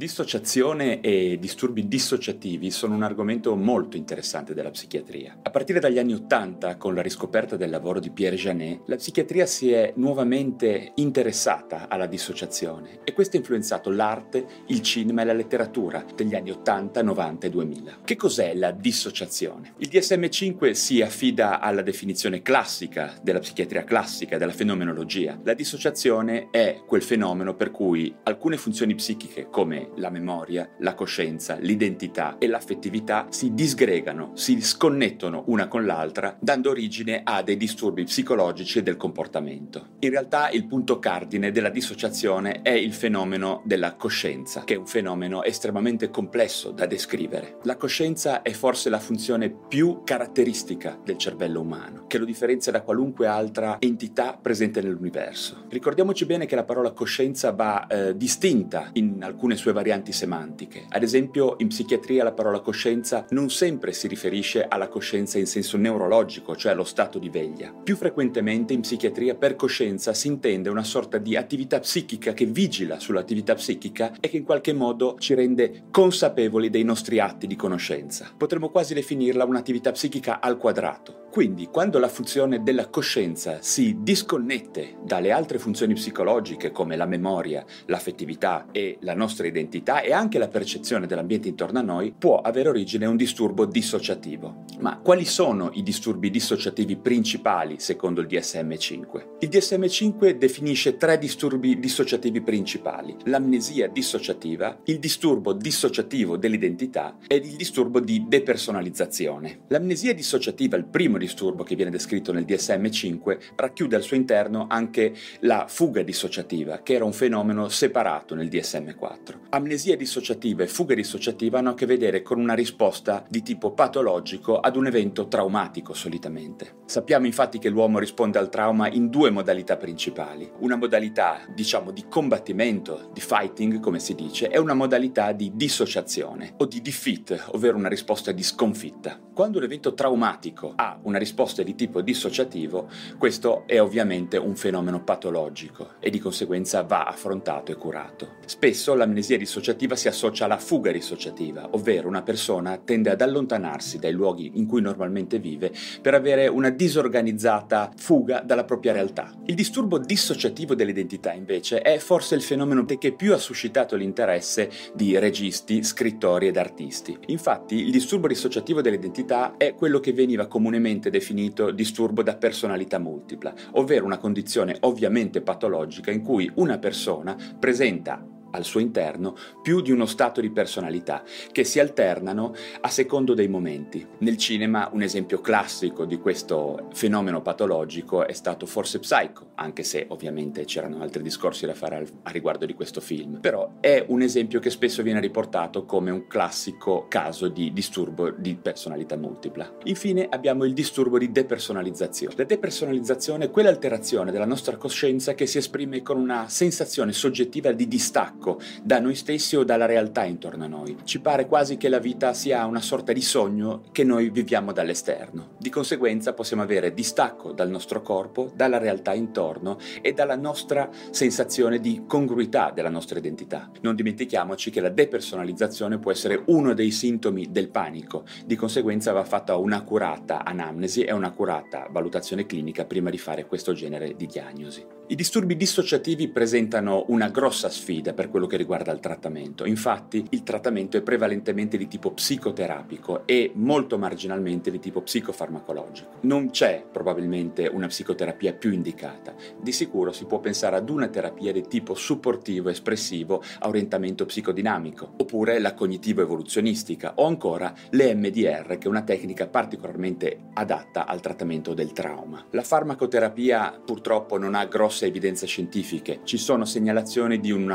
Dissociazione e disturbi dissociativi sono un argomento molto interessante della psichiatria. A partire dagli anni Ottanta, con la riscoperta del lavoro di Pierre Janet, la psichiatria si è nuovamente interessata alla dissociazione e questo ha influenzato l'arte, il cinema e la letteratura degli anni 80, 90 e 2000. Che cos'è la dissociazione? Il DSM-5 si affida alla definizione classica della psichiatria classica, della fenomenologia. La dissociazione è quel fenomeno per cui alcune funzioni psichiche come la memoria, la coscienza, l'identità e l'affettività si disgregano, si sconnettono una con l'altra, dando origine a dei disturbi psicologici e del comportamento. In realtà il punto cardine della dissociazione è il fenomeno della coscienza, che è un fenomeno estremamente complesso da descrivere. La coscienza è forse la funzione più caratteristica del cervello umano, che lo differenzia da qualunque altra entità presente nell'universo. Ricordiamoci bene che la parola coscienza va eh, distinta in alcune sue varianti semantiche. Ad esempio, in psichiatria la parola coscienza non sempre si riferisce alla coscienza in senso neurologico, cioè allo stato di veglia. Più frequentemente in psichiatria per coscienza si intende una sorta di attività psichica che vigila sull'attività psichica e che in qualche modo ci rende consapevoli dei nostri atti di conoscenza. Potremmo quasi definirla un'attività psichica al quadrato. Quindi, quando la funzione della coscienza si disconnette dalle altre funzioni psicologiche come la memoria, l'affettività e la nostra identità e anche la percezione dell'ambiente intorno a noi, può avere origine un disturbo dissociativo. Ma quali sono i disturbi dissociativi principali secondo il DSM-5? Il DSM-5 definisce tre disturbi dissociativi principali: l'amnesia dissociativa, il disturbo dissociativo dell'identità ed il disturbo di depersonalizzazione. L'amnesia dissociativa, il primo disturbo che viene descritto nel DSM-5 racchiude al suo interno anche la fuga dissociativa, che era un fenomeno separato nel DSM-4. Amnesia dissociativa e fuga dissociativa hanno a che vedere con una risposta di tipo patologico ad un evento traumatico solitamente. Sappiamo infatti che l'uomo risponde al trauma in due modalità principali. Una modalità, diciamo, di combattimento, di fighting, come si dice, e una modalità di dissociazione o di defeat, ovvero una risposta di sconfitta. Quando un evento traumatico ha una risposta di tipo dissociativo, questo è ovviamente un fenomeno patologico e di conseguenza va affrontato e curato. Spesso l'amnesia dissociativa si associa alla fuga dissociativa, ovvero una persona tende ad allontanarsi dai luoghi in cui normalmente vive per avere una disorganizzata fuga dalla propria realtà. Il disturbo dissociativo dell'identità invece è forse il fenomeno che più ha suscitato l'interesse di registi, scrittori ed artisti. Infatti il disturbo dissociativo dell'identità è quello che veniva comunemente definito disturbo da personalità multipla, ovvero una condizione ovviamente patologica in cui una persona presenta al suo interno più di uno stato di personalità che si alternano a secondo dei momenti. Nel cinema un esempio classico di questo fenomeno patologico è stato forse Psycho, anche se ovviamente c'erano altri discorsi da fare a riguardo di questo film, però è un esempio che spesso viene riportato come un classico caso di disturbo di personalità multipla. Infine abbiamo il disturbo di depersonalizzazione. La depersonalizzazione è quell'alterazione della nostra coscienza che si esprime con una sensazione soggettiva di distacco distacco da noi stessi o dalla realtà intorno a noi. Ci pare quasi che la vita sia una sorta di sogno che noi viviamo dall'esterno. Di conseguenza possiamo avere distacco dal nostro corpo, dalla realtà intorno e dalla nostra sensazione di congruità della nostra identità. Non dimentichiamoci che la depersonalizzazione può essere uno dei sintomi del panico. Di conseguenza va fatta un'accurata anamnesi e un'accurata valutazione clinica prima di fare questo genere di diagnosi. I disturbi dissociativi presentano una grossa sfida per quello che riguarda il trattamento. Infatti il trattamento è prevalentemente di tipo psicoterapico e molto marginalmente di tipo psicofarmacologico. Non c'è probabilmente una psicoterapia più indicata. Di sicuro si può pensare ad una terapia di tipo supportivo espressivo a orientamento psicodinamico, oppure la cognitivo-evoluzionistica o ancora l'EMDR, che è una tecnica particolarmente adatta al trattamento del trauma. La farmacoterapia purtroppo non ha grosse evidenze scientifiche. Ci sono segnalazioni di un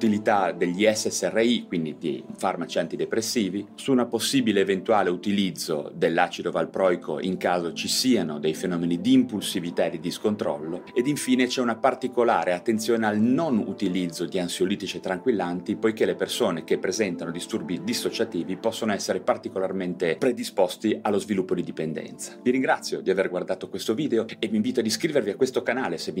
sull'utilità degli SSRI, quindi di farmaci antidepressivi, su una possibile eventuale utilizzo dell'acido valproico in caso ci siano dei fenomeni di impulsività e di discontrollo ed infine c'è una particolare attenzione al non utilizzo di ansiolitici e tranquillanti poiché le persone che presentano disturbi dissociativi possono essere particolarmente predisposti allo sviluppo di dipendenza. Vi ringrazio di aver guardato questo video e vi invito ad iscrivervi a questo canale se vi